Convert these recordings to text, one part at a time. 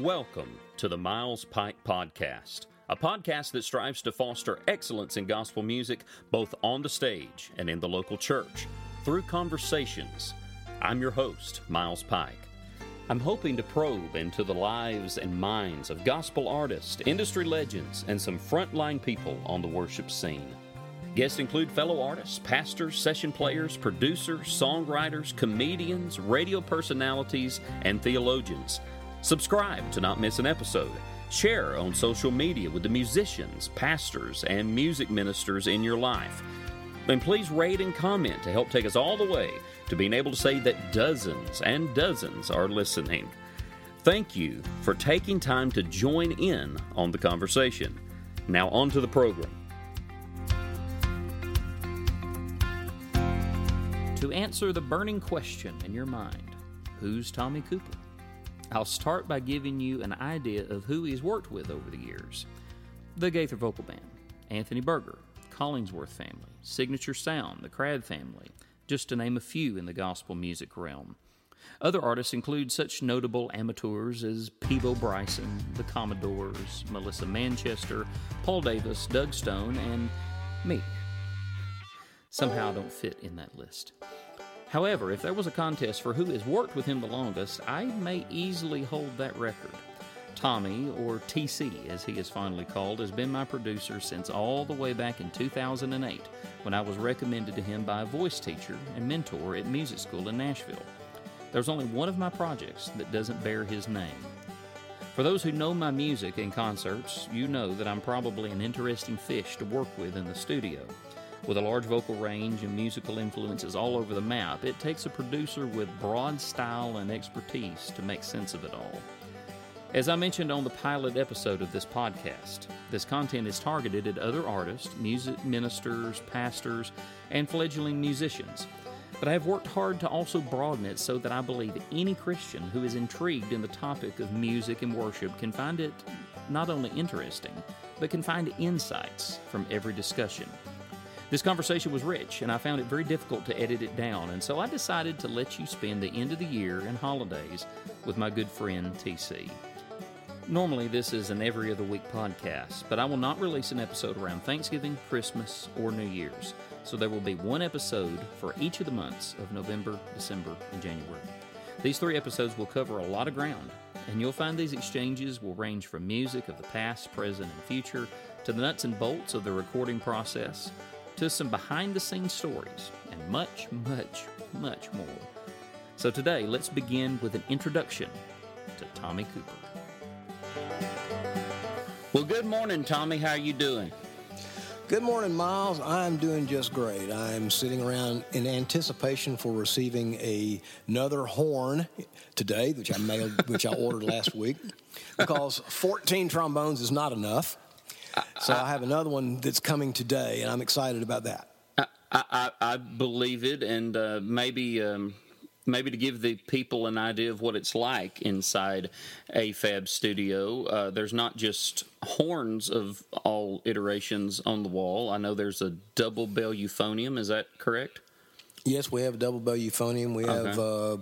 Welcome to the Miles Pike Podcast, a podcast that strives to foster excellence in gospel music both on the stage and in the local church through conversations. I'm your host, Miles Pike. I'm hoping to probe into the lives and minds of gospel artists, industry legends, and some frontline people on the worship scene. Guests include fellow artists, pastors, session players, producers, songwriters, comedians, radio personalities, and theologians. Subscribe to not miss an episode. Share on social media with the musicians, pastors, and music ministers in your life. And please rate and comment to help take us all the way to being able to say that dozens and dozens are listening. Thank you for taking time to join in on the conversation. Now, on to the program. To answer the burning question in your mind who's Tommy Cooper? I'll start by giving you an idea of who he's worked with over the years the Gaither Vocal Band, Anthony Burger, Collingsworth family, Signature Sound, the Crabb family, just to name a few in the gospel music realm. Other artists include such notable amateurs as Peabo Bryson, the Commodores, Melissa Manchester, Paul Davis, Doug Stone, and me. Somehow I don't fit in that list. However, if there was a contest for who has worked with him the longest, I may easily hold that record. Tommy, or TC as he is fondly called, has been my producer since all the way back in 2008 when I was recommended to him by a voice teacher and mentor at music school in Nashville. There's only one of my projects that doesn't bear his name. For those who know my music and concerts, you know that I'm probably an interesting fish to work with in the studio. With a large vocal range and musical influences all over the map, it takes a producer with broad style and expertise to make sense of it all. As I mentioned on the pilot episode of this podcast, this content is targeted at other artists, music ministers, pastors, and fledgling musicians. But I have worked hard to also broaden it so that I believe any Christian who is intrigued in the topic of music and worship can find it not only interesting, but can find insights from every discussion. This conversation was rich, and I found it very difficult to edit it down, and so I decided to let you spend the end of the year and holidays with my good friend TC. Normally, this is an every other week podcast, but I will not release an episode around Thanksgiving, Christmas, or New Year's, so there will be one episode for each of the months of November, December, and January. These three episodes will cover a lot of ground, and you'll find these exchanges will range from music of the past, present, and future to the nuts and bolts of the recording process to some behind the scenes stories, and much, much, much more. So today, let's begin with an introduction to Tommy Cooper. Well, good morning, Tommy. How are you doing? Good morning, Miles. I'm doing just great. I'm sitting around in anticipation for receiving a, another horn today, which I mailed, which I ordered last week, because 14 trombones is not enough. So I have another one that's coming today, and I'm excited about that. I, I, I believe it, and uh, maybe um, maybe to give the people an idea of what it's like inside AFAB studio. Uh, there's not just horns of all iterations on the wall. I know there's a double bell euphonium. Is that correct? Yes, we have a double bell euphonium. We Okay. have uh,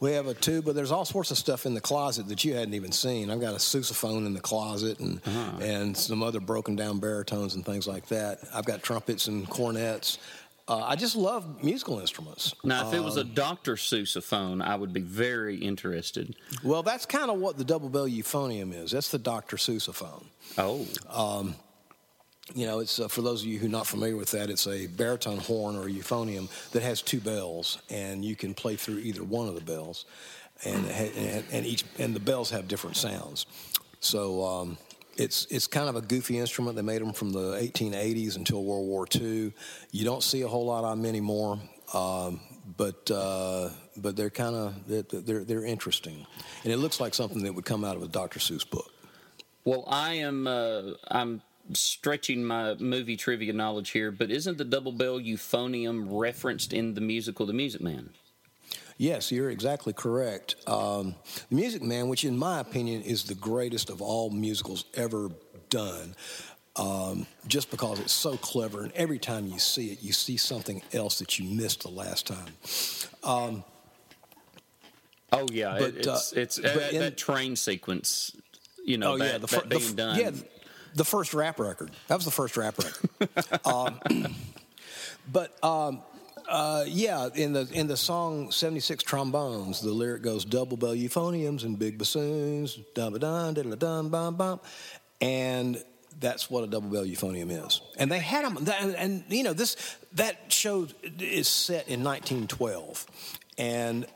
we have a tuba. But there's all sorts of stuff in the closet that you hadn't even seen. I've got a sousaphone in the closet and uh-huh. and some other broken down baritones and things like that. I've got trumpets and cornets. Uh, I just love musical instruments. Now, if it was a um, Dr. Sousaphone, I would be very interested. Well, that's kind of what the double bell euphonium is. That's the Dr. Sousaphone. Oh, um, You know, it's uh, for those of you who are not familiar with that, it's a baritone horn or euphonium that has two bells, and you can play through either one of the bells, and and, and each and the bells have different sounds. So um, it's it's kind of a goofy instrument. They made them from the 1880s until World War II. You don't see a whole lot of them anymore. Um, but uh, but they're kind of they're, they're they're interesting, and it looks like something that would come out of a Dr. Seuss book. well, I am. Uh, I'm stretching my movie trivia knowledge here, but isn't the double bell euphonium referenced in the musical The Music Man? Yes, you're exactly correct. Um, the Music Man, which in my opinion is the greatest of all musicals ever done, um, just because it's so clever, and every time you see it, you see something else that you missed the last time. Oh yeah, but, it's uh, it's uh, in, that train sequence. You know, oh, that, yeah, the, that being the, done. Yeah, the first rap record. That was the first rap record. um, but um, uh, yeah, in the in the song "76 Trombones," the lyric goes double bell euphoniums and big bassoons, dun dun dun dun bum bum, and that's what a double bell euphonium is. And they had them, and, and you know this that show is set in 1912, and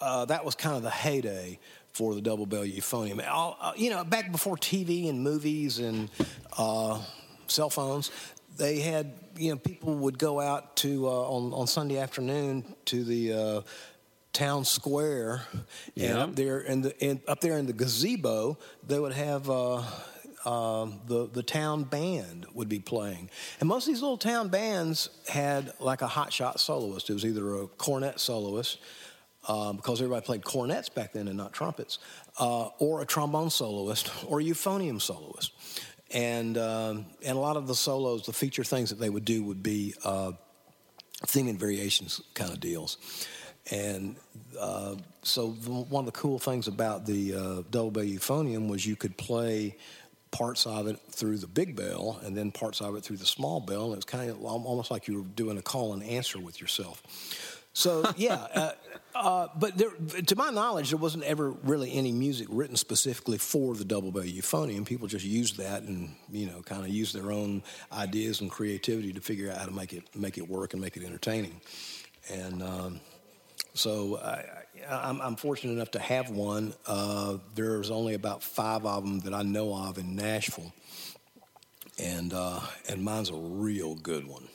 uh, that was kind of the heyday for the double bell euphonium. All, uh, you know, back before TV and movies and uh, cell phones, they had you know people would go out to uh, on on Sunday afternoon to the uh, town square, yeah. and up there in the in, up there in the gazebo, they would have. Uh, uh, the the town band would be playing, and most of these little town bands had like a hotshot soloist. It was either a cornet soloist, uh, because everybody played cornets back then and not trumpets, uh, or a trombone soloist or a euphonium soloist. And, um, and a lot of the solos, the feature things that they would do would be uh, theme and variations kind of deals. And uh, so the, one of the cool things about the uh, double bell euphonium was you could play parts of it through the big bell and then parts of it through the small bell. And it was kind of almost like you were doing a call and answer with yourself. So yeah, uh, uh, but there, to my knowledge, there wasn't ever really any music written specifically for the double bell euphonium. People just used that and you know kind of used their own ideas and creativity to figure out how to make it make it work and make it entertaining. And um, so I, am fortunate enough to have one. Uh, there's only about five of them that I know of in Nashville, and uh, and mine's a real good one.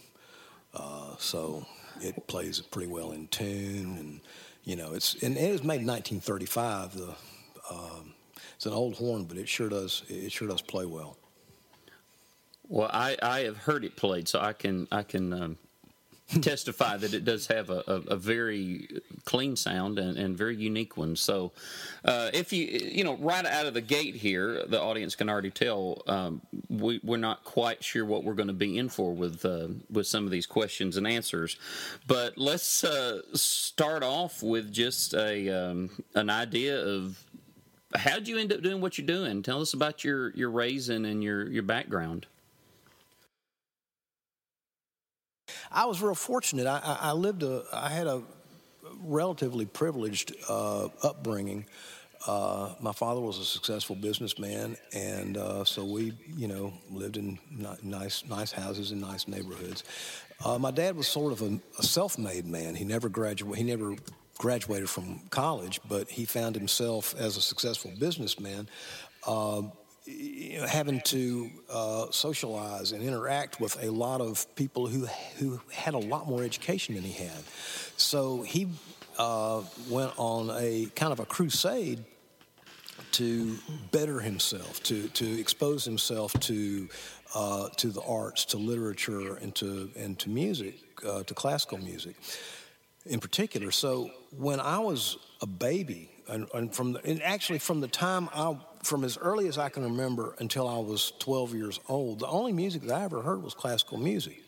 Uh, so it plays pretty well in tune, and you know it's and it was made in 1935. The um, it's an old horn, but it sure does it sure does play well. Well, I, I have heard it played, so I can I can um, testify that it does have a, a, a very clean sound and, and, very unique one. So, uh, if you you know right out of the gate here, the audience can already tell um, we, are not quite sure what we're going to be in for with uh, with some of these questions and answers. But let's uh, start off with just a um, an idea of how'd you end up doing what you're doing. Tell us about your your raising and your your background. I was real fortunate. I, I, lived a, I had a relatively privileged uh, upbringing. Uh, my father was a successful businessman, and uh, so we, you know, lived in nice, nice houses in nice neighborhoods. Uh, my dad was sort of a, a, self-made man. He never graduated. He never graduated from college, but he found himself as a successful businessman uh, you know, having to uh, socialize and interact with a lot of people who who had a lot more education than he had. So he uh, went on a kind of a crusade to better himself, to to expose himself to uh, to the arts, to literature, and to and to music, uh, to classical music, in particular. So when I was a baby, and, and from the, and actually from the time I from as early as I can remember until I was 12 years old, the only music that I ever heard was classical music.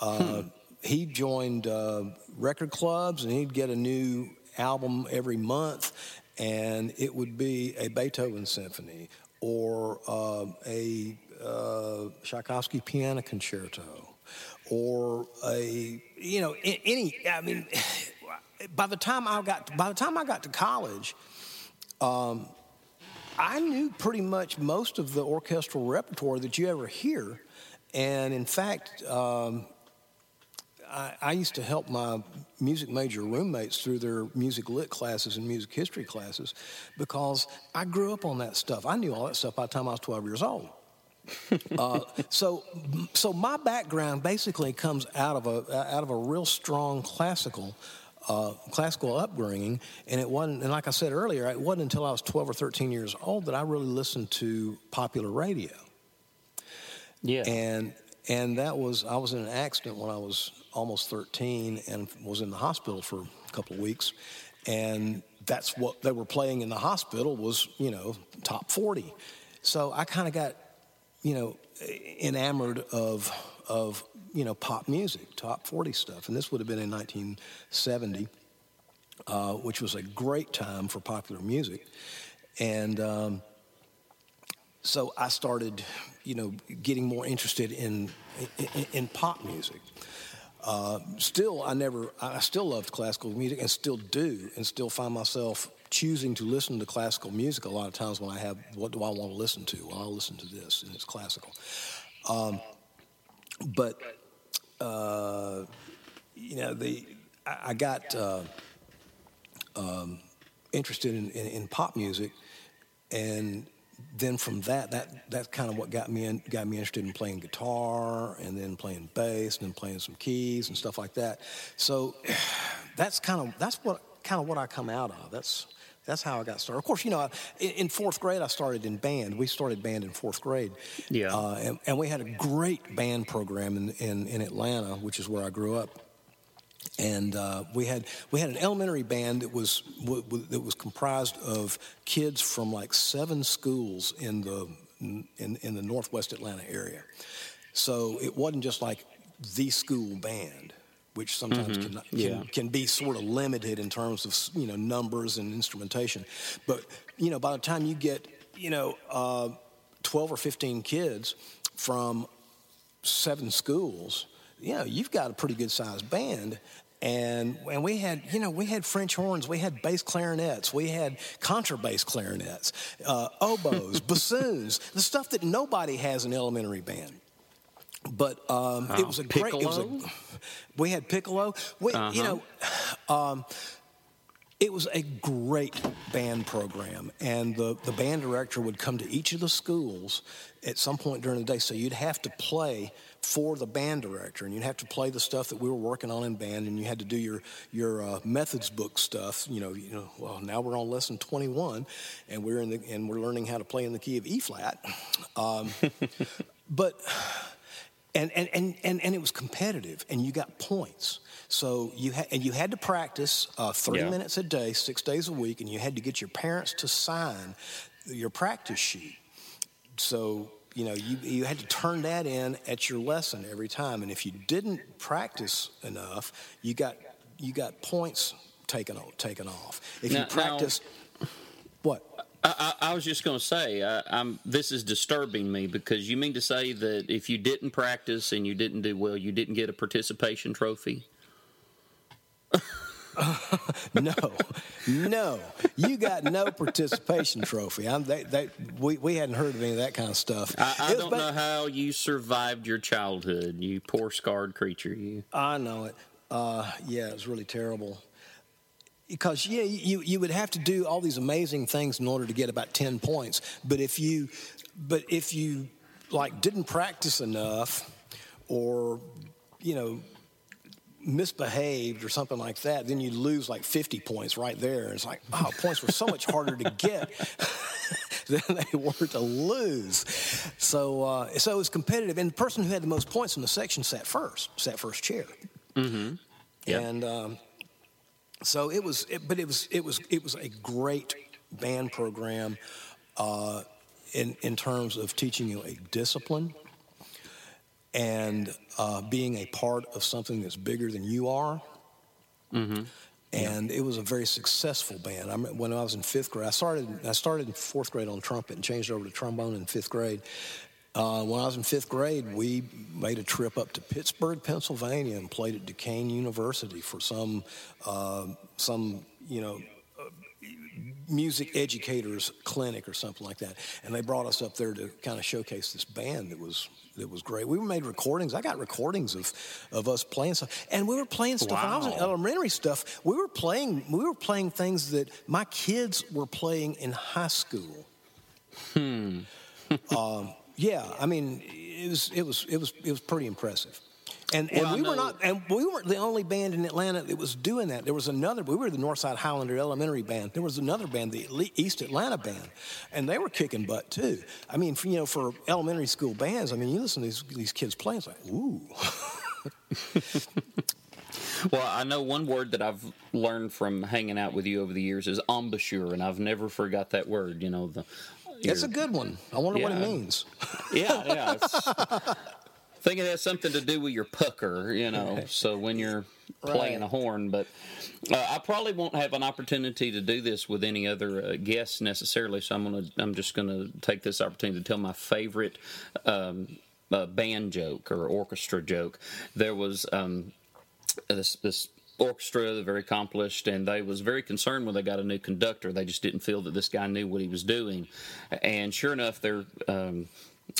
Uh, hmm. He joined uh, record clubs and he'd get a new album every month, and it would be a Beethoven symphony or uh, a uh, Tchaikovsky piano concerto or a, you know, any, I mean, by the time I got, by the time I got to college, um, I knew pretty much most of the orchestral repertoire that you ever hear. And in fact, um, I, I, used to help my music major roommates through their music lit classes and music history classes because I grew up on that stuff. I knew all that stuff by the time I was 12 years old. uh, so, so my background basically comes out of a out of a real strong classical uh, classical upbringing, and it wasn't. And like I said earlier, it wasn't until I was 12 or 13 years old that I really listened to popular radio. Yeah, and and that was I was in an accident when I was almost 13 and was in the hospital for a couple of weeks, and that's what they were playing in the hospital was you know top 40. So I kind of got you know enamored of of you know pop music, top 40 stuff, and this would have been in 1970. uh, which was a great time for popular music. And um, so I started, you know, getting more interested in, in, in pop music. Uh, still, I never, I still loved classical music and still do, and still find myself choosing to listen to classical music a lot of times when I have, what do I want to listen to? Well, I'll listen to this, and it's classical. Um, but, uh, you know, the, I, I got uh, um, interested in, in, in pop music, and then from that, that that's kind of what got me in, got me interested in playing guitar and then playing bass and then playing some keys and stuff like that. So that's kind of that's what kind of what I come out of. That's that's how I got started. Of course, you know, in fourth grade I started in band. We started band in fourth grade. Yeah. Uh, and, and, we had a great band program in, in, in Atlanta, which is where I grew up and uh, we had we had an elementary band that was w- w- that was comprised of kids from like seven schools in the in, in the northwest Atlanta area. So it wasn't just like the school band, which sometimes mm-hmm. can, can, yeah. can be sort of limited in terms of you know numbers and instrumentation. But you know by the time you get you know uh, twelve or fifteen kids from seven schools you know, you've got a pretty good sized band. And, and we had, you know, we had French horns, we had bass clarinets, we had contrabass clarinets, uh, oboes, bassoons, the stuff that nobody has in elementary band. But um, it was a great. It was a, we had piccolo. We, uh-huh. You know, um, it was a great band program, and the, the band director would come to each of the schools at some point during the day. So you'd have to play for the band director, and you'd have to play the stuff that we were working on in band, and you had to do your your uh, methods book stuff. You know, you know. Well, now we're on lesson 21, and we're in the and we're learning how to play in the key of E flat. Um, but and, and and and and it was competitive, and you got points. So you had and you had to practice uh, 30 yeah. minutes a day, six days a week, and you had to get your parents to sign your practice sheet. So you know, you, you had to turn that in at your lesson every time. And if you didn't practice enough, you got, you got points taken, taken off. If now, you practice, what? I, I, was just going to say, I, this is disturbing me because you mean to say that if you didn't practice and you didn't do well, you didn't get a participation trophy? no, no, you got no participation trophy. I'm, they, they, we, we hadn't heard of any of that kind of stuff. I, I don't know how you survived your childhood, you poor scarred creature. You. I know it. Uh, yeah, it was really terrible. Because yeah, you you would have to do all these amazing things in order to get about ten points. But if you, but if you like didn't practice enough, or you know misbehaved or something like that, then you lose like 50 points right there. And it's like, oh, points were so much harder to get than they were to lose. So, uh, so it was competitive. And the person who had the most points in the section sat first, sat first chair. Mm-hmm. Yep. And um, so it was, it, but it was, it was, it was a great band program uh, in, in terms of teaching you a discipline and uh, being a part of something that's bigger than you are. Mm-hmm. And it was a very successful band. I when I was in fifth grade, I started. I started in fourth grade on trumpet and changed over to trombone in fifth grade. Uh, when I was in fifth grade, we made a trip up to Pittsburgh, Pennsylvania, and played at Duquesne University for some uh, some you know music educators clinic or something like that. And they brought us up there to kind of showcase this band that was that was great. We made recordings. I got recordings of of us playing stuff, and we were playing stuff. Wow. I was in elementary stuff, we were playing we were playing things that my kids were playing in high school. Hmm. um, yeah, I mean, it was it was it was it was pretty impressive. And, and well, we were not, and we weren't the only band in Atlanta that was doing that. There was another. We were the Northside Highlander Elementary Band. There was another band, the East Atlanta Band, and they were kicking butt too. I mean, for, you know, for elementary school bands, I mean, you listen to these these kids playing, it's like, ooh. well, I know one word that I've learned from hanging out with you over the years is embouchure, and I've never forgot that word. You know, the it's a good one. I wonder yeah. what it means. Yeah, yeah. I think it has something to do with your pucker, you know. So when you're playing Right. a horn, but uh, I probably won't have an opportunity to do this with any other uh, guests necessarily. So I'm gonna, I'm just gonna take this opportunity to tell my favorite um, uh, band joke or orchestra joke. There was um, this this orchestra, they're very accomplished, and they was very concerned when they got a new conductor. They just didn't feel that this guy knew what he was doing, and sure enough, their um,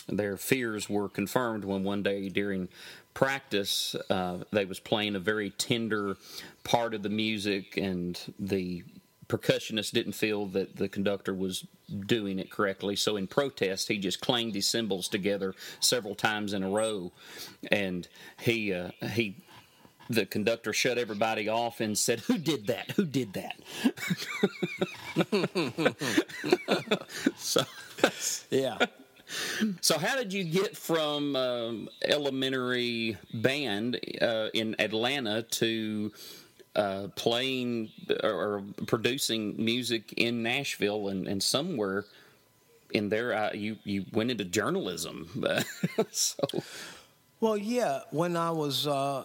their fears were confirmed when one day during practice uh, they was playing a very tender part of the music, and the percussionist didn't feel that the conductor was doing it correctly. So in protest, he just clanged his cymbals together several times in a row, and he uh, he the conductor shut everybody off and said, "Who did that? Who did that?" so, Yeah. so how did you get from um, elementary band uh, in Atlanta to uh, playing or, or producing music in Nashville and, and somewhere in there uh, you you went into journalism? so Well, yeah. When I was uh,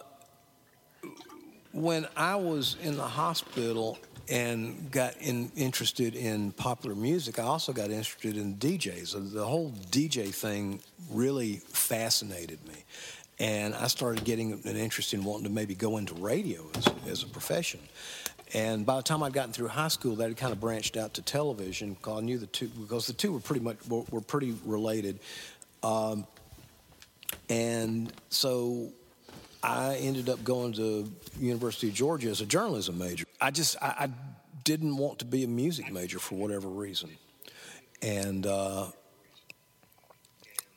when I was in the hospital and got in, interested in popular music, I also got interested in DJs. The whole DJ thing really fascinated me, and I started getting an interest in wanting to maybe go into radio as, as a profession. And by the time I'd gotten through high school, that had kind of branched out to television. Because I knew the two because the two were pretty much were, were pretty related. Um, and so I ended up going to University of Georgia as a journalism major. I just I, I didn't want to be a music major for whatever reason, and uh,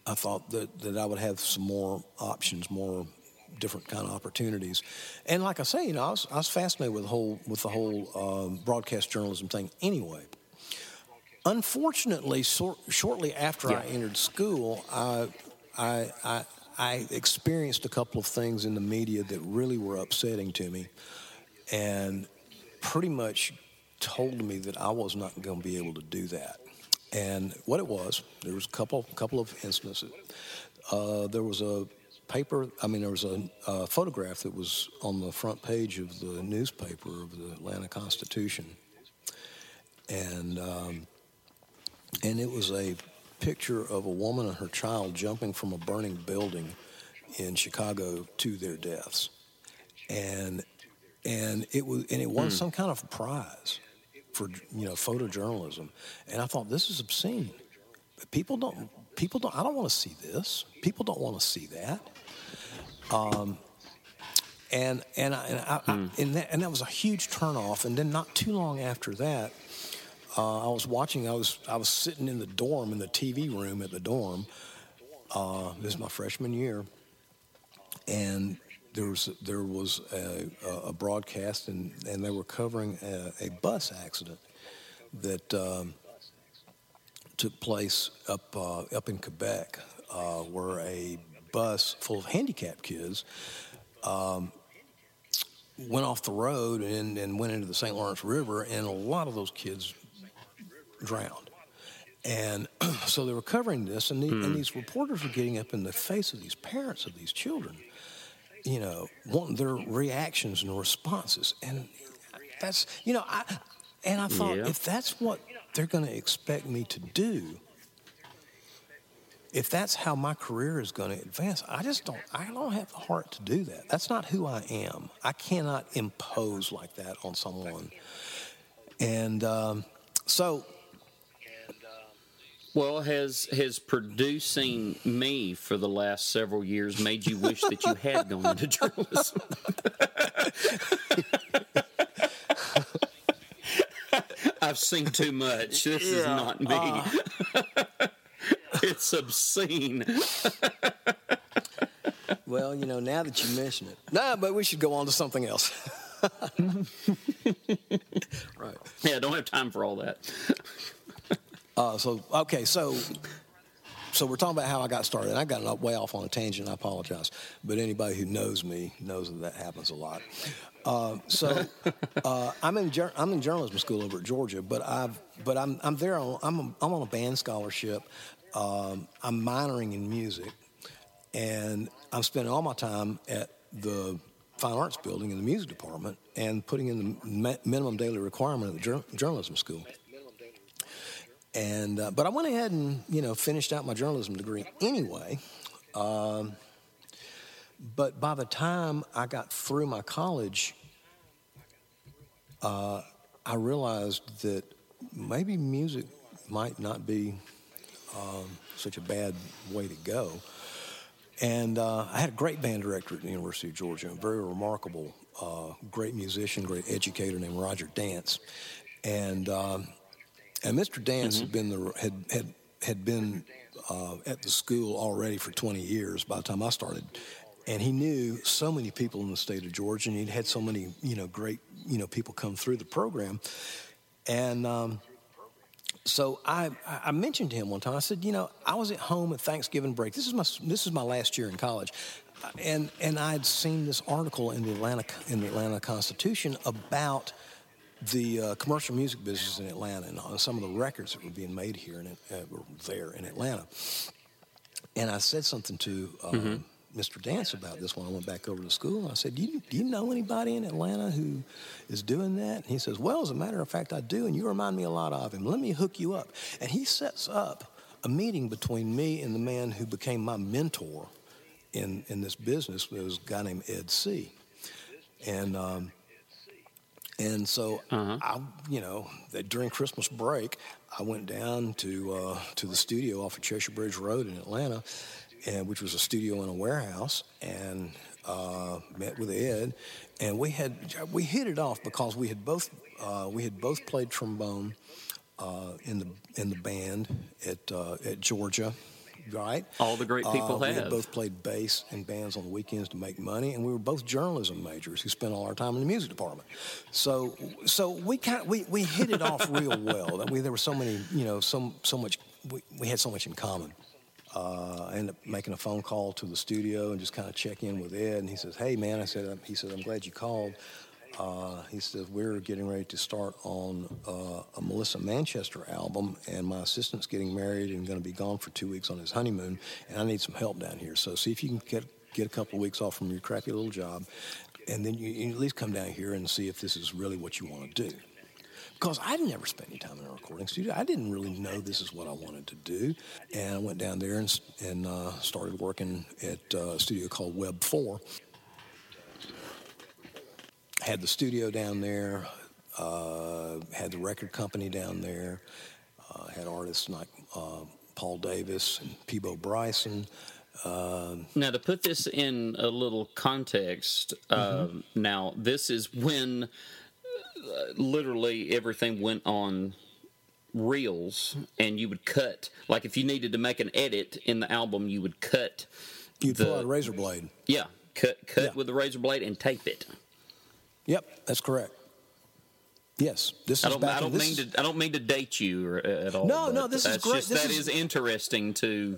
I thought that that I would have some more options, more different kind of opportunities. And like I say, you know, I was, I was fascinated with the whole with the whole um, broadcast journalism thing anyway. Unfortunately, sor- shortly after I entered school, I, I, I, I experienced a couple of things in the media that really were upsetting to me, and pretty much told me that I was not going to be able to do that. And what it was, there was a couple, couple of instances. Uh, there was a paper, I mean, there was a, a photograph that was on the front page of the newspaper of the Atlanta Constitution. And, um, and it was a picture of a woman and her child jumping from a burning building in Chicago to their deaths. And, and it was, and it won some kind of prize for, you know, photojournalism. And I thought, this is obscene. People don't, people don't, I don't want to see this. People don't want to see that. Um, and and I, and, I, I, and, that, and that was a huge turnoff. And then not too long after that, uh, I was watching. I was I was sitting in the dorm in the TV room at the dorm. Uh, this is my freshman year, and there was there was a, a broadcast, and, and they were covering a, a bus accident that um, took place up uh, up in Quebec, uh, where a bus full of handicapped kids um, went off the road and, and went into the St. Lawrence River, and a lot of those kids drowned. And so they were covering this, and, the, and these reporters were getting up in the face of these parents of these children, you know, wanting their reactions and responses. And that's, you know, I, and I thought, Yeah. if that's what they're going to expect me to do, if that's how my career is going to advance, I just don't. I don't have the heart to do that. That's not who I am. I cannot impose like that on someone. And um, so, Well, has has producing me for the last several years made you wish that you had gone into journalism? I've seen too much. This is not me. Uh. it's obscene. well, you know, now that you mention it, nah, but we should go on to something else. right. Yeah, I don't have time for all that. Uh, so okay, so so we're talking about how I got started. I got way off on a tangent. I apologize, but anybody who knows me knows that that happens a lot. Uh, so uh, I'm in I'm in journalism school over at Georgia, but I've but I'm I'm there on I'm a, I'm on a band scholarship. Um, I'm minoring in music, and I'm spending all my time at the fine arts building in the music department and putting in the minimum daily requirement of the journalism school. And uh, but I went ahead and you know finished out my journalism degree anyway. Um, but by the time I got through my college, uh, I realized that maybe music might not be um, such a bad way to go. And uh, I had a great band director at the University of Georgia, a very remarkable, uh, great musician, great educator named Roger Dancz. And um, and Mr. Dancz mm-hmm. had been the had had had been uh, at the school already for 20 years by the time I started, and he knew so many people in the state of Georgia, and he'd had so many you know great you know people come through the program, and. Um, so I, I mentioned to him one time. I said, you know, I was at home at Thanksgiving break. This is my this is my last year in college, and and I had seen this article in the Atlanta in the Atlanta Constitution about the uh, commercial music business in Atlanta and uh, some of the records that were being made here and uh, were there in Atlanta. And I said something to uh, mm-hmm. Mr. Dancz about this when I went back over to school. I said, do you, do you know anybody in Atlanta who is doing that? And he says, Well, as a matter of fact, I do, and you remind me a lot of him. Let me hook you up. And he sets up a meeting between me and the man who became my mentor in, in this business. It was a guy named Ed Seay. And um, and so uh-huh. I, you know, during Christmas break, I went down to uh, to the studio off of Cheshire Bridge Road in Atlanta, and which was a studio in a warehouse, and uh, met with Ed, and we had we hit it off because we had both uh, we had both played trombone uh, in the in the band at uh, at Georgia right? All the great people uh, we have. both played bass in bands on the weekends to make money, and we were both journalism majors who spent all our time in the music department. So, so we kind of, we, we hit it off real well. That We, there were so many, you know, so so much. We, we had so much in common. Uh, I ended up making a phone call to the studio and just kind of check in with Ed, and he says, "Hey, man," I said, "He said I'm glad you called." Uh, he says, We're getting ready to start on uh, a Melissa Manchester album, and my assistant's getting married and going to be gone for two weeks on his honeymoon, and I need some help down here. So see if you can get, get a couple of weeks off from your crappy little job, and then you, you at least come down here and see if this is really what you want to do. Because I'd never spent any time in a recording studio. I didn't really know this is what I wanted to do. And I went down there and, and uh, started working at uh, a studio called Web 4 had the studio down there, uh, had the record company down there, uh, had artists like uh, Paul Davis and Peabo Bryson. Um, now, to put this in a little context, uh, mm-hmm. now this is when uh, literally everything went on reels, and you would cut. Like if you needed to make an edit in the album, you would cut. You'd the, pull out a razor blade. Yeah, cut cut yeah. with a razor blade and tape it. Yep, that's correct. Yes, this is. I don't, back I don't mean is, to. I don't mean to date you uh, at all. No, no, this is great. Just, this that is, is interesting to.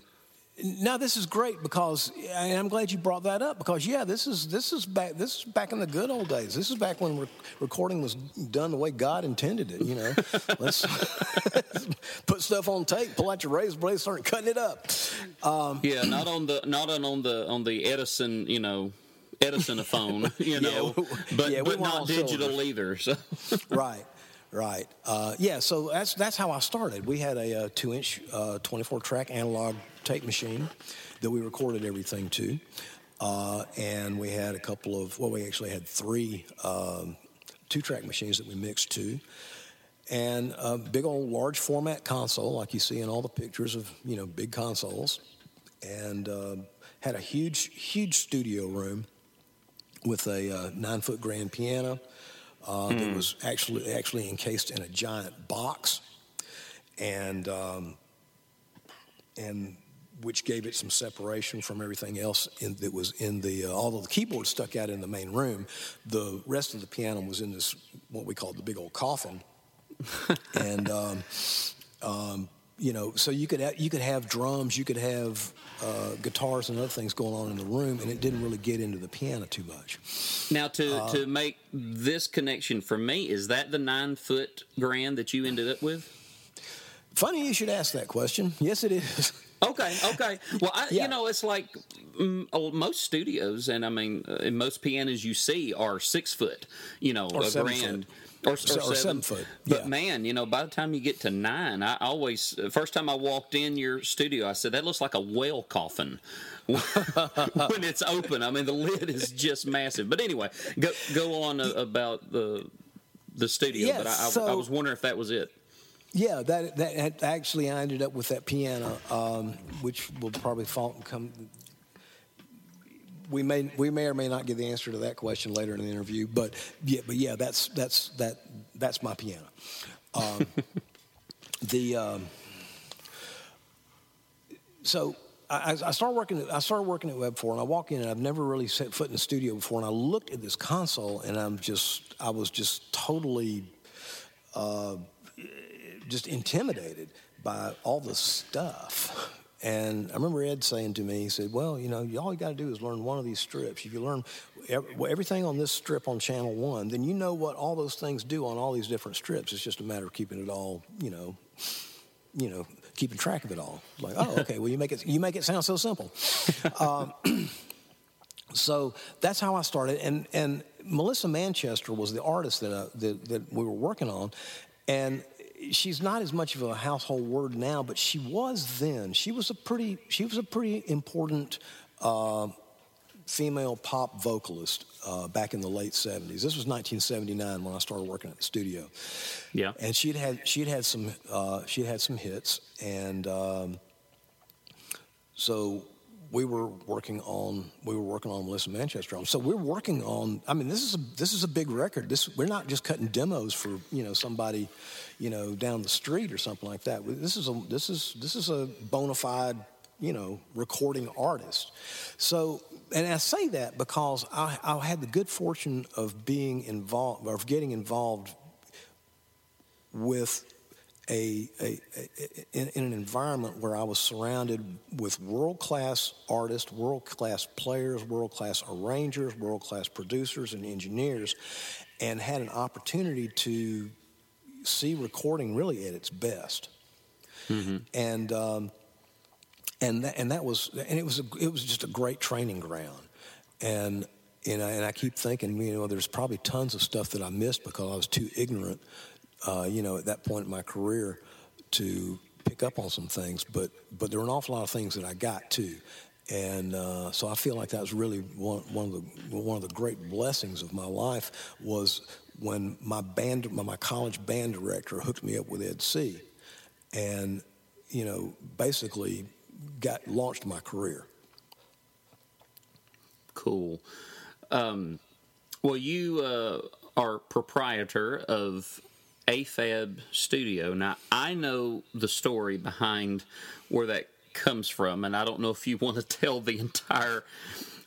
Now this is great because and I'm glad you brought that up because yeah this is this is back this is back in the good old days this is back when re- recording was done the way God intended it you know let's put stuff on tape pull out your razor blade start cutting it up um, yeah not on the not on, on the on the Edison you know Edison a phone, you know, yeah, but, yeah, but not digital either. So. right, right. Uh, yeah, so that's that's how I started. We had a, a uh, two-inch, uh, 24-track analog tape machine that we recorded everything to, uh, and we had a couple of well, we actually had three um, two-track machines that we mixed to. And a big old large format console, like you see in all the pictures of you know big consoles, and uh, had a huge, huge studio room with a uh, nine foot grand piano uh, mm. that hmm. was actually actually encased in a giant box, and um, and which gave it some separation from everything else in, that was in the. Uh, although the keyboard stuck out in the main room, the rest of the piano was in this what we called the big old coffin, and. Um, um, you know, so you could ha- you could have drums, you could have uh, guitars and other things going on in the room, and it didn't really get into the piano too much. Now, to uh, to make this connection for me, is that the nine foot grand that you ended up with? Funny you should ask that question. Yes, it is. Okay, okay. Well, I, Yeah. you know, it's like mm, oh, most studios, and I mean, uh, most pianos you see are six foot, you know, Or a grand. foot. Or, or, So- or seven. seven foot, But yeah. man, you know, by the time you get to nine, I always first time I walked in your studio, I said that looks like a whale coffin when it's open. I mean, the lid is just massive. But anyway, go go on about the the studio. Yeah, but I, I, I was wondering if that was it. Yeah, that that actually I ended up with that piano, um, which will probably fall and come. We may we may or may not get the answer to that question later in the interview, but yeah, but yeah, that's that's that that's my piano. Um, the um, so I, I started working. At, I started working at Web Four, and I walk in, and I've never really set foot in the studio before. And I looked at this console, and I'm just I was just totally just intimidated by all the stuff. And I remember Ed saying to me, he said, "Well, you know, all you got to do is learn one of these strips. If you learn everything on this strip on channel one, then you know what all those things do on all these different strips. It's just a matter of keeping it all, you know, you know, keeping track of it all. Like, oh, okay, well, you make it you make it sound so simple." Um, so that's how I started. And and Melissa Manchester was the artist that, I, that that we were working on, and she's not as much of a household word now, but she was then. She was a pretty she was a pretty important. Uh, Female pop vocalist uh, back in the late 70s. This was 1979 when I started working at the studio Yeah. and she'd had she'd had some uh, she'd had some hits, and um, so we were working on we were working on Melissa Manchester. album. So we're working on. I mean, this is a this is a big record. This we're not just cutting demos for you know somebody, you know, down the street or something like that. This is a this is this is a bona fide you know recording artist. So. And I say that because I, I had the good fortune of being involved, of getting involved with a, a, a in, in an environment where I was surrounded with world class artists, world class players, world class arrangers, world class producers, and engineers, and had an opportunity to see recording really at its best. And um, and that, and that was and it was a, it was just a great training ground and and I, and I keep thinking you know there's probably tons of stuff that I missed because I was too ignorant uh, you know at that point in my career to pick up on some things but but there were an awful lot of things that I got too and uh, so I feel like that was really one, one of the one of the great blessings of my life was when my band my, my college band director hooked me up with Ed Seay and you know basically got launched my career Cool. Um, well, you uh, are proprietor of AFAB Studio. Now, I know the story behind where that comes from, and I don't know if you want to tell the entire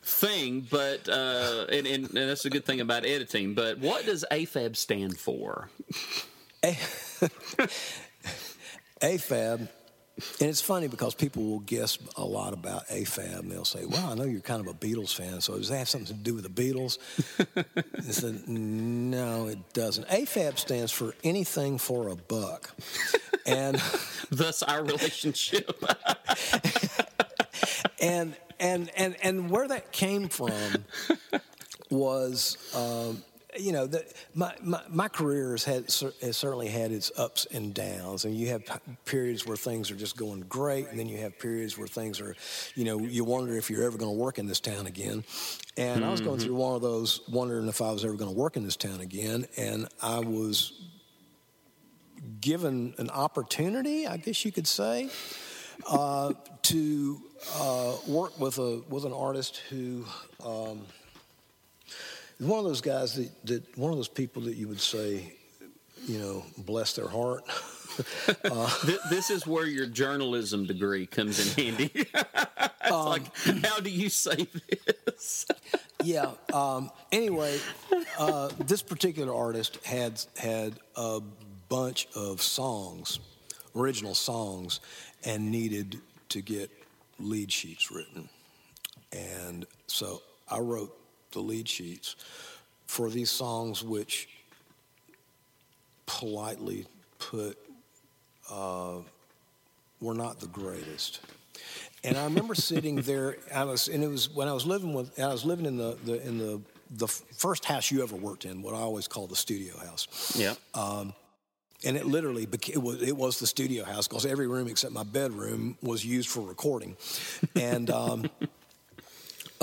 thing, but uh, and, and, and that's a good thing about editing. But what does AFAB stand for? AFAB, and it's funny because people will guess a lot about AFAB, and they'll say, "Well, I know you're kind of a Beatles fan, so does that have something to do with the Beatles?" I said, "No, it doesn't." AFAB stands for anything for a buck, and Thus, our relationship. and and and and where that came from was, um, you know, the, my, my my career has had has certainly had its ups and downs, and you have periods where things are just going great, and then you have periods where things are, you know, you wonder if you're ever going to work in this town again. And I was going through one of those, wondering if I was ever going to work in this town again, and I was given an opportunity, I guess you could say, uh, to uh, work with a with an artist who um, one of those guys that, that one of those people that you would say, you know, bless their heart. Th- this is where your journalism degree comes in handy. it's like, how do you say this? yeah. Um, anyway, uh, this particular artist had had a bunch of songs, original songs, and needed to get lead sheets written. And so I wrote the lead sheets for these songs, which politely put uh, were not the greatest. And I remember sitting there. I was, and it was when I was living with. I was living in the, the in the the first house you ever worked in, what I always call the studio house. Yeah. Um, and it literally became, it was, it was the studio house because every room except my bedroom was used for recording. And um,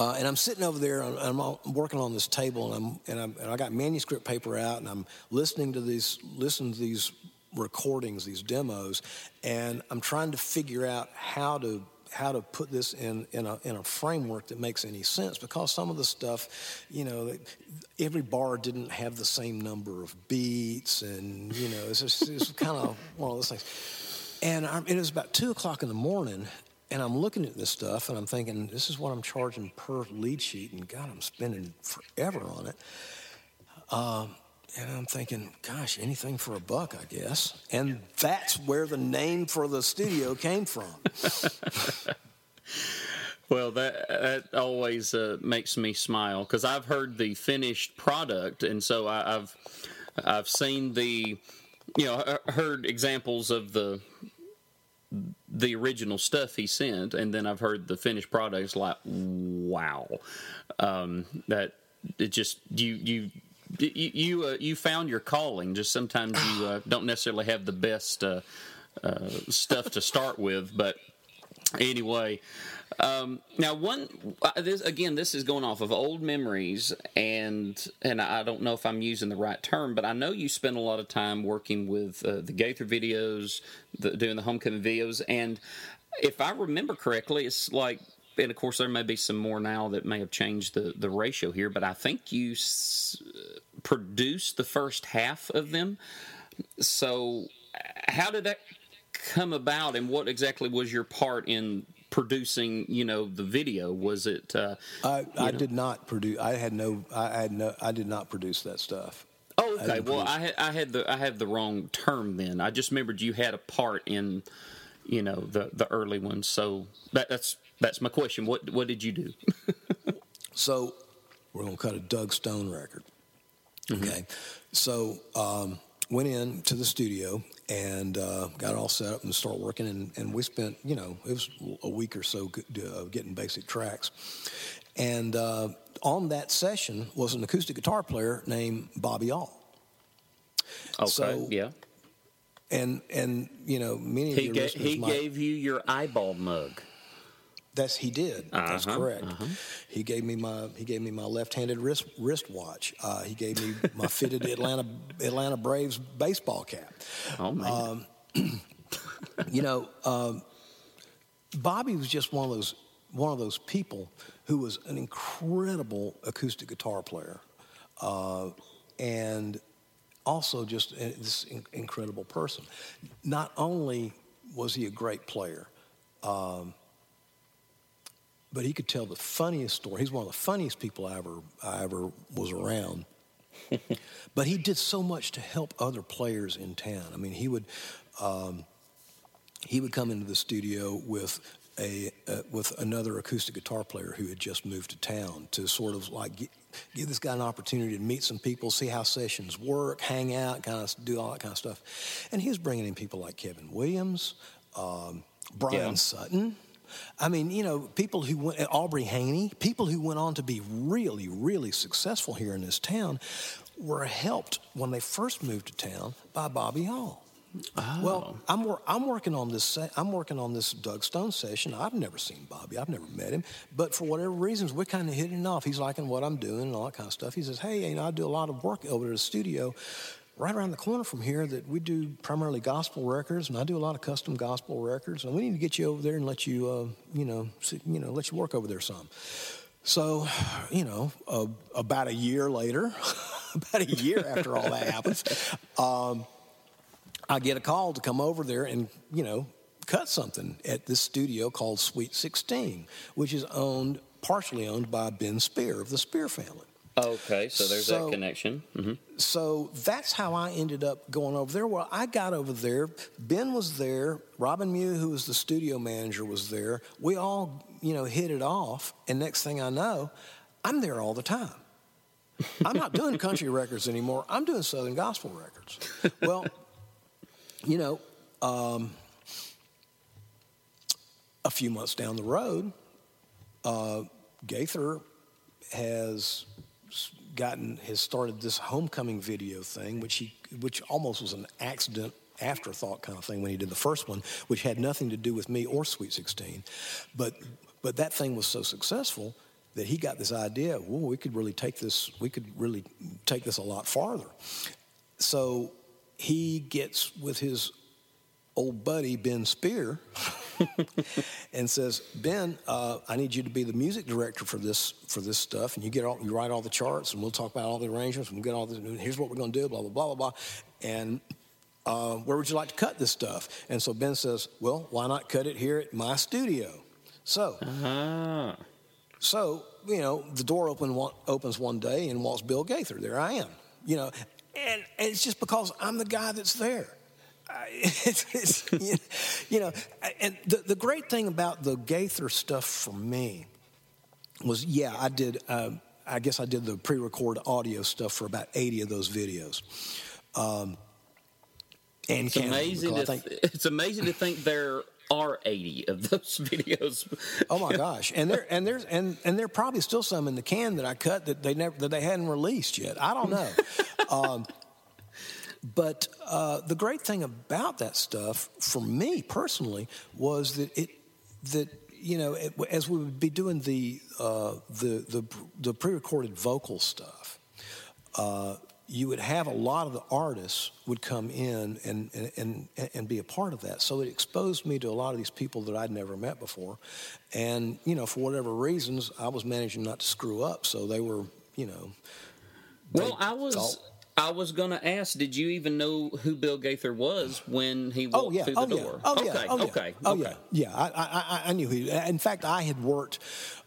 uh, and I'm sitting over there, I'm, I'm working on this table, and I'm, and and I got manuscript paper out, and I'm listening to these listening to these recordings, these demos, and I'm trying to figure out how to how to put this in in a in a framework that makes any sense because some of the stuff, you know, every bar didn't have the same number of beats, and you know, it's it's kind of one of those things. And I'm, it was about two o'clock in the morning, and I'm looking at this stuff, and I'm thinking, this is what I'm charging per lead sheet, and God, I'm spending forever on it. Um, and I'm thinking, gosh, anything for a buck, I guess. And that's where the name for the studio came from. well, that that always uh, makes me smile because I've heard the finished product, and so I, I've I've seen the you know heard examples of the the original stuff he sent, and then I've heard the finished product. It's like, wow, um, that it just you you you you, uh, you found your calling. Just sometimes you uh, don't necessarily have the best uh, uh stuff to start with, but anyway. Um, now, one uh, this, again, this is going off of old memories, and and I don't know if I'm using the right term, but I know you spent a lot of time working with uh, the Gaither videos, the, doing the homecoming videos, and if I remember correctly, it's like and of course there may be some more now that may have changed the, the ratio here, but I think you s- produced the first half of them. So, how did that come about, and what exactly was your part in producing? You know, the video was it? Uh, I, I did not produce. I had no. I had no. I did not produce that stuff. Oh, okay. I well, I had I had the I had the wrong term then. I just remembered you had a part in, you know, the the early ones. So that, that's that's my question. What what did you do? so we're gonna cut a Doug Stone record. Mm-hmm. Okay, so um, went in to the studio and uh, got all set up and start working. And, and, we spent, you know, it was a week or so getting basic tracks. And uh, on that session was an acoustic guitar player named Bobby All. Okay. So, yeah. And and you know many he of your ga- he gave you your eyeball mug. That's he did. Uh-huh, That's correct. Uh-huh. He gave me my he gave me my left-handed wrist wristwatch. Uh, he gave me my fitted Atlanta Atlanta Braves baseball cap. Oh man. Um, you know, um, Bobby was just one of those one of those people who was an incredible acoustic guitar player, uh, and also just this incredible person. Not only was he a great player. Um, but he could tell the funniest story. He's one of the funniest people I ever I ever was around. but he did so much to help other players in town. I mean, he would um, he would come into the studio with a uh, with another acoustic guitar player who had just moved to town to sort of like get, give this guy an opportunity to meet some people, see how sessions work, hang out, kind of do all that kind of stuff. And he was bringing in people like Kevin Williams, um, Bryan yeah. Sutton. I mean, you know, people who went, Aubrey Haynie, people who went on to be really, really successful here in this town were helped when they first moved to town by Bobby All. Oh. Well, I'm, I'm working on this. I'm working on this Doug Stone session. I've never seen Bobby. I've never met him, but for whatever reasons, we're kind of hitting it off. He's liking what I'm doing and all that kind of stuff. He says, "Hey, you know, I do a lot of work over at the studio right around the corner from here that we do primarily gospel records, and I do a lot of custom gospel records, and we need to get you over there and let you, uh, you know, see, you know, let you work over there some. So, you know, uh, about a year later, about a year after all that happens, um, I get a call to come over there and, you know, cut something at this studio called Sweet 16, which is owned, partially owned by Ben Speer of the Speer family. Okay, so there's so, that connection. Mm-hmm. So that's how I ended up going over there. Well, I got over there. Ben was there. Robin Mew, who was the studio manager, was there. We all, you know, hit it off. And next thing I know, I'm there all the time. I'm not doing country records anymore. I'm doing Southern gospel records. Well, you know, um, a few months down the road, uh, Gaither has gotten has started this homecoming video thing, which he which almost was an accident afterthought kind of thing when he did the first one, which had nothing to do with me or Sweet 16. But but that thing was so successful that he got this idea, well, we could really take this, we could really take this a lot farther. So he gets with his old buddy Ben Speer and says, Ben, uh, I need you to be the music director for this for this stuff, and you get all, you write all the charts, and we'll talk about all the arrangements, and we'll get all this. Here's what we're going to do, blah blah blah blah blah, and. Uh, where would you like to cut this stuff? And so Ben says, Well, why not cut it here at my studio? So, uh-huh. so you know, the door open, opens one day and walks Bill Gaither. There I am, you know, and, and it's just because I'm the guy that's there. It's, it's, you know, and the, the great thing about the Gaither stuff for me was, yeah, I did. Uh, I guess I did the pre-record audio stuff for about 80 of those videos. Um, and it's amazing. To, think, it's amazing to think there are 80 of those videos. oh my gosh. And there and there's and and there are probably still some in the can that I cut that they never that they hadn't released yet. I don't know. um, but uh, the great thing about that stuff, for me personally, was that it that you know it, as we would be doing the uh, the the, the pre-recorded vocal stuff. Uh, you would have a lot of the artists would come in and, and, and, and, be a part of that. So it exposed me to a lot of these people that I'd never met before. And, you know, for whatever reasons, I was managing not to screw up. So they were, you know. Well, I was. I was going to ask, did you even know who Bill Gaither was when he walked oh, yeah. through the oh, door? Yeah. Oh, okay, yeah. Oh, okay. Yeah. Oh, okay. yeah. Yeah, I, I, I knew who. In fact, I had worked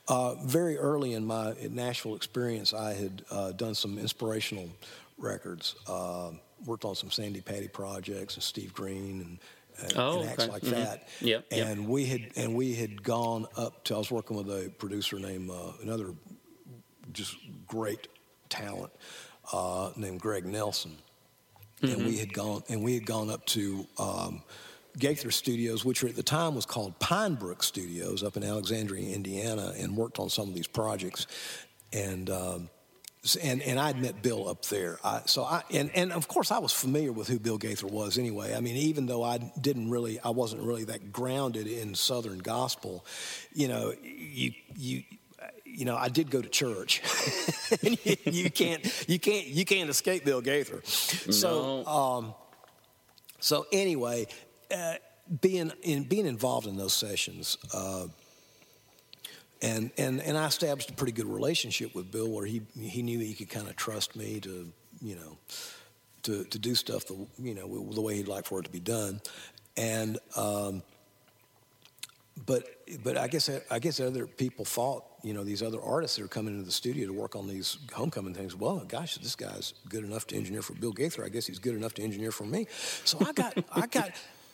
uh, very early in my Nashville experience. I had uh, done some inspirational records. Uh, worked on some Sandi Patty projects and Steve Green and, and, oh, and acts okay. like mm-hmm. that. Yep, and yep. we had and we had gone up to. I was working with a producer named uh, another just great talent uh, named Greg Nelson, mm-hmm. and we had gone and we had gone up to. Um, Gaither Studios, which at the time was called Pinebrook Studios up in Alexandria, Indiana, and worked on some of these projects. And um, and and I'd met Bill up there. I, so I and and of course I was familiar with who Bill Gaither was anyway. I mean, even though I didn't really, I wasn't really that grounded in Southern gospel. You know, you you you know, I did go to church. you, you, can't you can't you can't escape Bill Gaither. No. So um, so anyway, uh, being in being involved in those sessions. Uh, and and and I established a pretty good relationship with Bill, where he he knew he could kind of trust me to you know to to do stuff the you know the way he'd like for it to be done, and um, but but I guess I guess other people thought you know these other artists that are coming into the studio to work on these homecoming things. Well, gosh, this guy's good enough to engineer for Bill Gaither. I guess he's good enough to engineer for me. So I got I got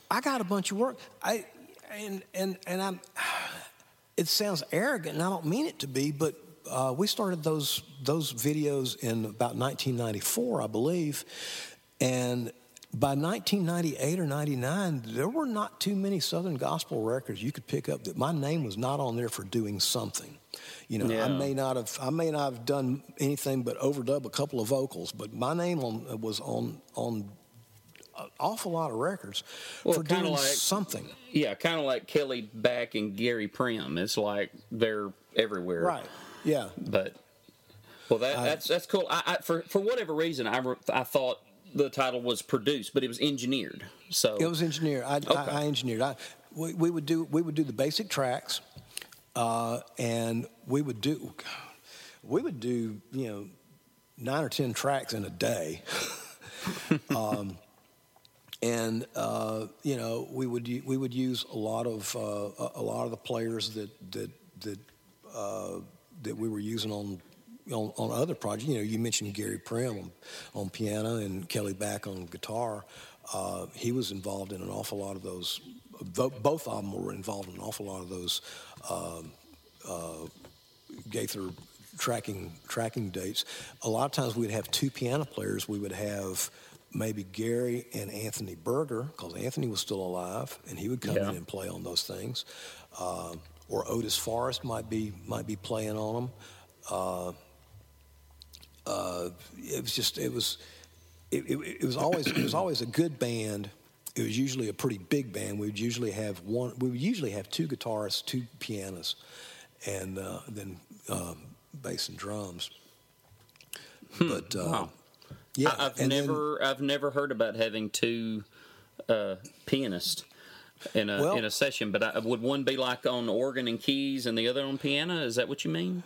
I got a bunch of work. I and and and I'm it sounds arrogant, and I don't mean it to be, but uh, we started those those videos in about 1994, I believe, and by 1998 or 99, there were not too many Southern gospel records you could pick up that my name was not on there for doing something. You know, yeah. I may not have I may not have done anything but overdub a couple of vocals, but my name on, was on on an awful lot of records well, for doing like, something. Yeah, kind of like Kelly Back and Gary Prim. It's like they're everywhere. Right. Yeah. But well, that, that's that's cool. I, I, for for whatever reason, I I thought the title was produced, but it was engineered. So it was engineered. I, okay. I, I engineered. I, we, we, would do we would do the basic tracks, uh, and we would do we would do you know nine or ten tracks in a day. um, and uh, you know we would we would use a lot of uh, a lot of the players that that that uh, that we were using on, on, on other projects. You know, you mentioned Gary Prim on, on piano and Kelly Back on guitar. Uh, he was involved in an awful lot of those. Both of them were involved in an awful lot of those Gaither tracking tracking dates. A lot of times we'd have two piano players. We would have maybe Gary and Anthony Berger, because Anthony was still alive, and he would come Yeah. in and play on those things. Uh, or Otis Forrest might be might be playing on them. Uh, uh, it was just it was it, it, it was always it was always a good band. It was usually a pretty big band. We would usually have one. We would usually have two guitarists, two pianists, and uh, then um, bass and drums. But uh, Hmm. Wow. yeah, I, I've and then- never I've never heard about having two uh, pianists in a Well- in a session. But I, would one be like on organ and keys and the other on piano? Is that what you mean?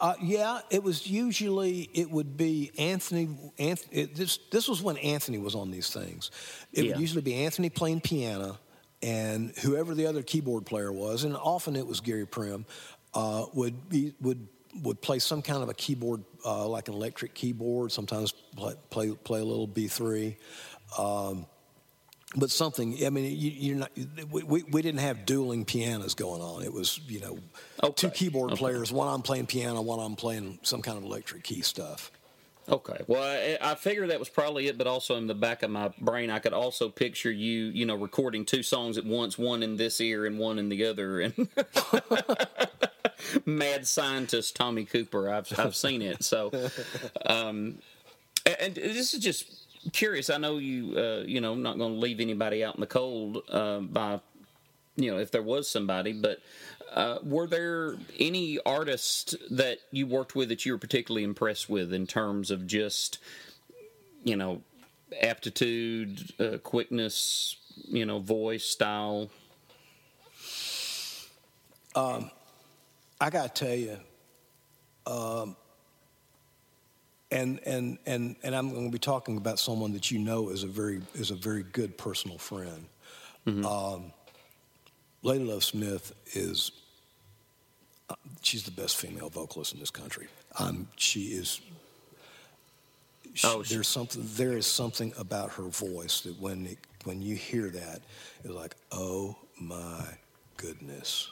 Uh, yeah, it was usually it would be Anthony. Anthony it, this this was when Anthony was on these things. It Yeah. would usually be Anthony playing piano, and whoever the other keyboard player was, and often it was Gary Prim, uh, would be would would play some kind of a keyboard, uh, like an electric keyboard. Sometimes play play, play a little B three. Um, but something, I mean, you, you're not. We, we, didn't have dueling pianos going on. It was, you know, Okay. two keyboard Okay. players. One I'm playing piano, one I'm playing some kind of electric key stuff. Okay. Well, I, I figured that was probably it, but also in the back of my brain, I could also picture you, you know, recording two songs at once, one in this ear and one in the other, and mad scientist Tommy Cooper. I've I've seen it. So, um, and this is just curious. I know you, uh, you know, not going to leave anybody out in the cold uh, by, you know, if there was somebody, but. Uh, were there any artists that you worked with that you were particularly impressed with in terms of just, you know, aptitude, uh, quickness, you know, voice, style? Um, I got to tell you, um, and and and and I'm going to be talking about someone that you know is a very is a very good personal friend. Um, Lady Love Smith is uh, she's the best female vocalist in this country. Um, she is. She, Oh, she- there's something. There is something about her voice that when it, when you hear that, it's like, oh my goodness.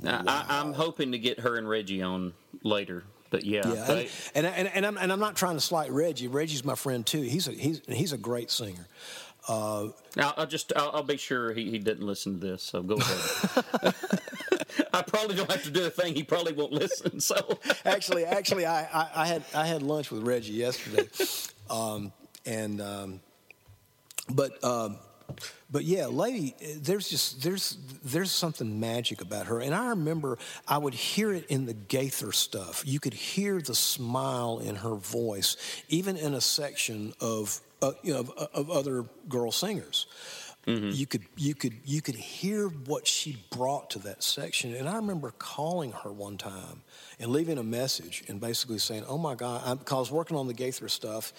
Now, I, I'm hoping to get her and Reggie on later, but yeah, Yeah, they- and, and, and, I'm, and I'm not trying to slight Reggie. Reggie's my friend too. He's a, he's, he's a great singer. Uh, I'll, I'll just I'll, I'll be sure he, he didn't listen to this. So go ahead. I probably don't have to do a thing. He probably won't listen. So actually, actually, I, I, I had I had lunch with Reggie yesterday, um, and um, but um, but yeah, lady, there's just there's there's something magic about her, and I remember I would hear it in the Gaither stuff. You could hear the smile in her voice, even in a section of uh, you know of, of other girl singers. You could you could you could hear what she brought to that section, and I remember calling her one time and leaving a message and basically saying, "Oh my God," because I was working on the Gaither stuff,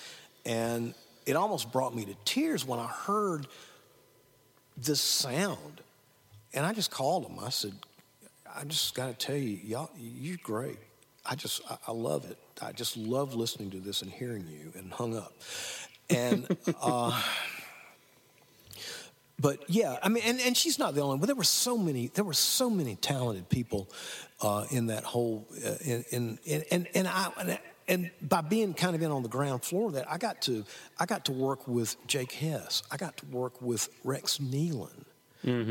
and it almost brought me to tears when I heard this sound, and I just called them. I said, "I just got to tell you, y'all, you're great. I just I, I love it. I just love listening to this and hearing you." And hung up, and. uh, but yeah, I mean, and, and she's not the only. one, But there were so many. There were so many talented people uh, in that whole. Uh, in, in, in and and I and, by being kind of in on the ground floor of that, I got to I got to work with Jake Hess. I got to work with Rex Nelon.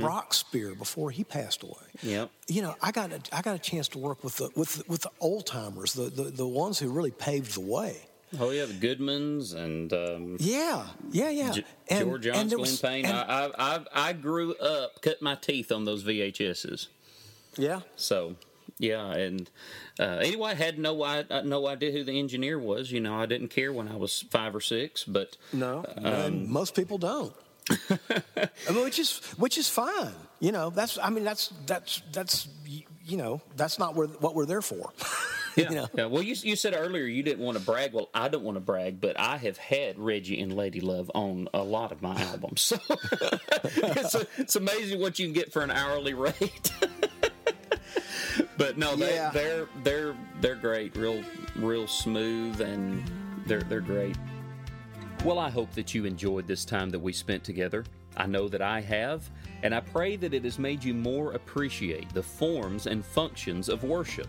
Brock Speer before he passed away. Yep. You know, I got a, I got a chance to work with the with the, with the old timers, the, the the ones who really paved the way. oh yeah, the Goodmans and um, Yeah, yeah, yeah. J- And- George there Glenn Payne. I I I grew up, cut my teeth on those VHSs. yeah. So, yeah, and uh, anyway, I had no I, uh, no idea who the engineer was. You know, I didn't care when I was five or six, but No, Um, and most people don't. I mean, which is which is fine. You know, that's I mean that's that's that's you know that's not where, what we're there for. yeah, you know? yeah. Well, you you said earlier you didn't want to brag. Well, I don't want to brag, but I have had Reggie and Lady Love on a lot of my albums, so it's, it's amazing what you can get for an hourly rate. But no, they, Yeah. they're they're they're great, real real smooth, and they're they're great. Well, I hope that you enjoyed this time that we spent together. I know that I have, and I pray that it has made you more appreciate the forms and functions of worship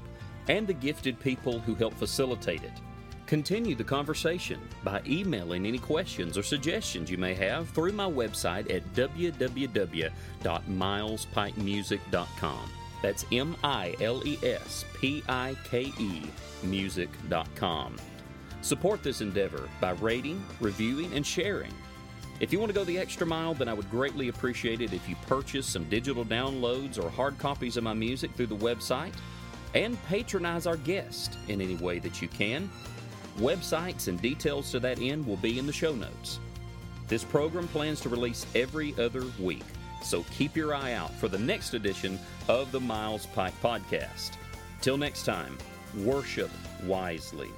and the gifted people who help facilitate it. Continue the conversation by emailing any questions or suggestions you may have through my website at www.milespikemusic.com. That's M I L E S P I K E music.com. Support this endeavor by rating, reviewing, and sharing. If you want to go the extra mile, then I would greatly appreciate it if you purchase some digital downloads or hard copies of my music through the website and patronize our guest in any way that you can. Websites and details to that end will be in the show notes. This program plans to release every other week, so keep your eye out for the next edition of the Miles Pike Podcast. Till next time, worship wisely.